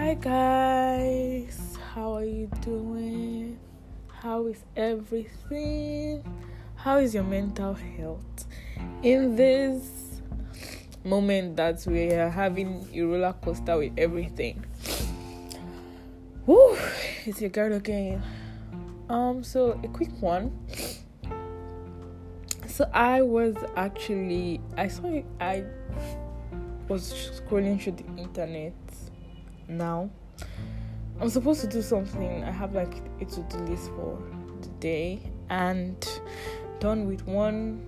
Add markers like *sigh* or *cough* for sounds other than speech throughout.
Hi guys, how are you doing? How is everything? How is your mental health? In this moment that we are having a roller coaster with everything. Woo, it's your girl again. Um, so a quick one. So I was actually I saw I was scrolling through the internet now. I'm supposed to do something. I have like a to do list for the day and done with one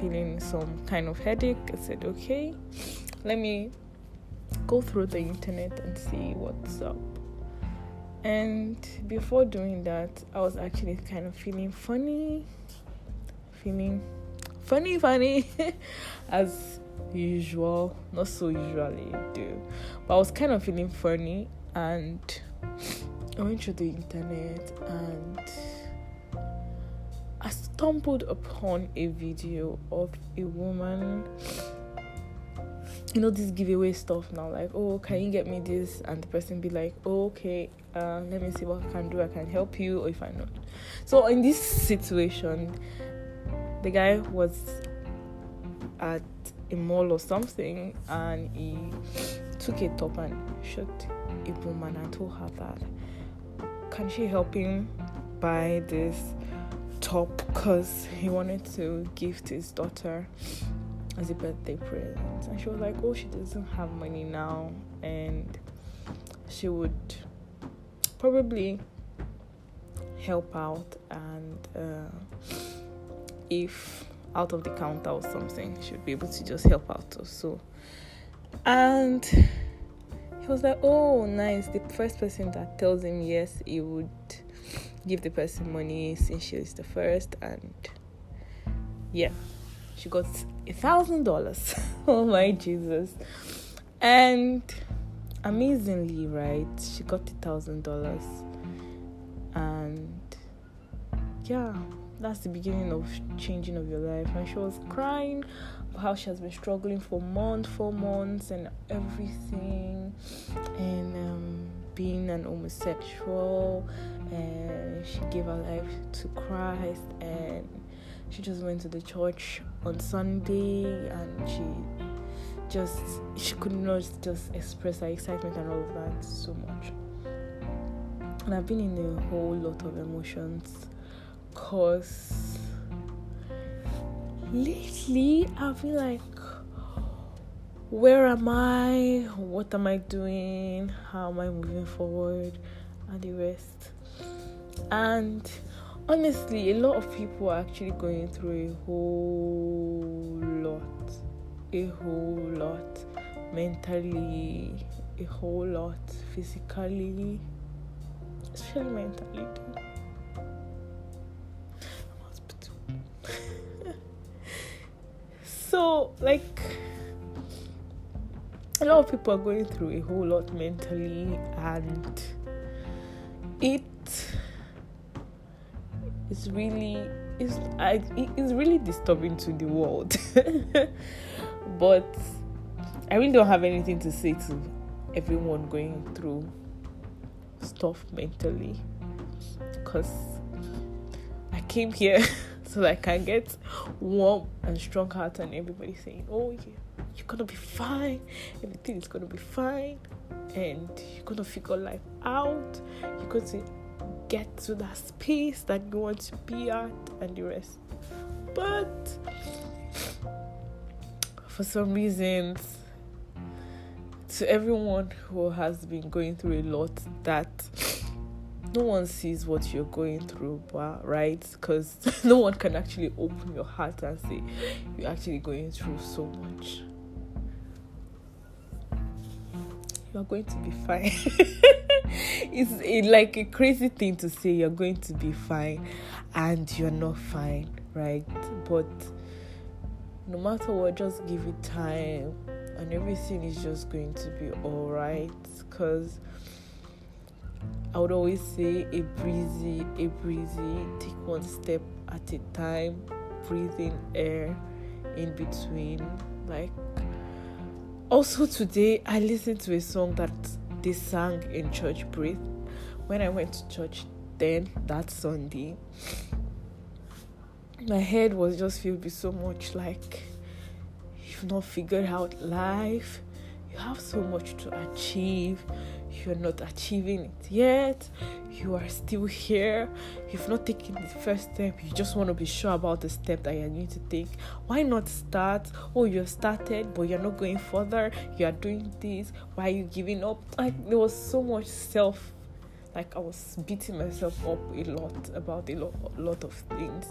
feeling some kind of headache. I said, okay, let me go through the internet and see what's up. And before doing that, I was actually kind of feeling funny, feeling funny, funny, *laughs* as usual. Not so usually do, but I was kind of feeling funny, and I went through the internet and I stumbled upon a video of a woman. You know this giveaway stuff now, like, oh, can you get me this? And the person be like, oh, okay, uh, let me see what I can do. I can help you, or if I not. So in this situation, the guy was at a mall or something, and he took a top and shot a woman and told her that can she help him buy this top? Because he wanted to gift his daughter as a birthday present. And she was like oh she doesn't have money now and she would probably help out. And uh, if out of the counter or something. She would be able to just help out. Or so and he was like oh nice. The first person that tells him yes he would give the person money since she is the first and yeah she got a thousand dollars. *laughs* Oh my jesus. And amazingly right she got a thousand dollars. And yeah that's the beginning of changing of your life. And she was crying how she has been struggling for months four months and everything. And um, being an homosexual and she gave her life to christ and she just went to the church on sunday and she just she could not just express her excitement and all of that so much. And i've been in a whole lot of emotions because lately I've been like, where am I? What am I doing? How am I moving forward? And the rest. And honestly, a lot of people are actually going through a whole lot. A whole lot. Mentally, a whole lot. Physically, especially mentally. So like a lot of people are going through a whole lot mentally and it is really it's I, it's really disturbing to the world. *laughs* But i really don't have anything to say to everyone going through stuff mentally because i came here *laughs* so that I can get warm and strong heart and everybody saying, Oh yeah, you're gonna be fine, everything is gonna be fine, and you're gonna figure life out, you're going to get to that space that you want to be at and the rest. But for some reasons to everyone who has been going through a lot that no one sees what you're going through, but right? Because *laughs* no one can actually open your heart and say you're actually going through so much. You're going to be fine. *laughs* it's like a crazy thing to say you're going to be fine and you're not fine, right? But no matter what, just give it time and everything is just going to be alright. Because I would always say a breezy, a breezy, take one step at a time, breathing air in between. Like, also today, I listened to a song that they sang in church breathe when i went to church then that sunday my head was just filled with so much like you've not figured out life you have so much to achieve you're not achieving it yet you are still here you've not taken the first step you just want to be sure about the step that you need to take. Why not start? Oh you're started but you're not going further you are doing this why are you giving up? Like there was so much self like I was beating myself up a lot about a lot, lot of things,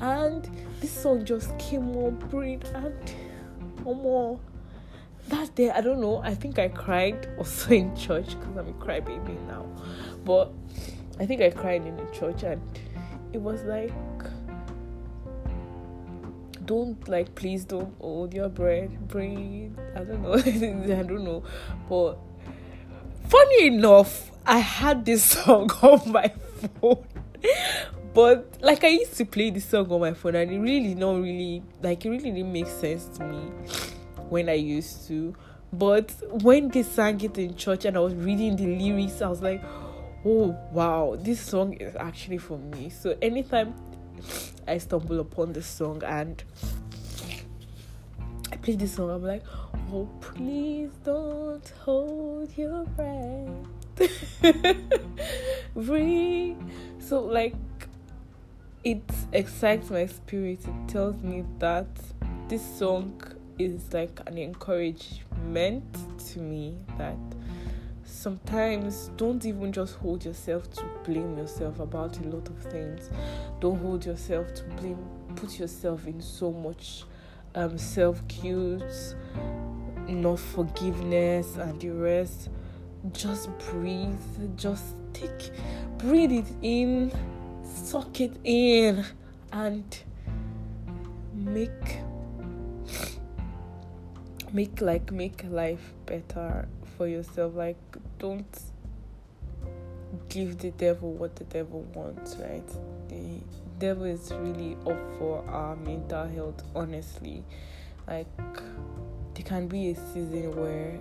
and this song just came on, breathe, and one more that day, I don't know. I think I cried also in church because I'm a crybaby now. But I think I cried in the church, and it was like, don't like, please don't hold your breath, breathe. I don't know. *laughs* I don't know. But funny enough, I had this *laughs* song on my phone. but like I used to play this song on my phone and it really not really like it really didn't make sense to me when I used to. But when they sang it in church and I was reading the lyrics, I was like, oh wow, this song is actually for me. So anytime I stumble upon this song and I play this song, I'm like, oh please don't hold your breath. *laughs* Breathe. So like it excites my spirit. It tells me that this song is like an encouragement to me that sometimes don't even just hold yourself to blame yourself about a lot of things. Don't hold yourself to blame, put yourself in so much um, self guilt, not forgiveness, and the rest. Just breathe, just take, breathe it in, suck it in, and make make like make life better for yourself like don't give the devil what the devil wants right the devil is really up for our mental health honestly like there can be a season where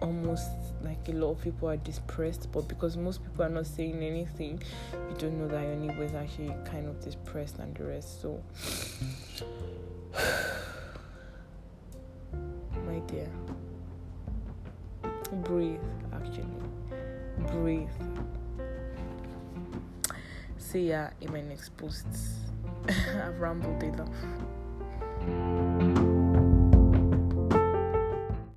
almost like a lot of people are depressed but because most people are not saying anything you don't know that your neighbor is actually kind of depressed and the rest so dear. Breathe, actually. Breathe. See ya in my next post. *laughs* I've rambled enough.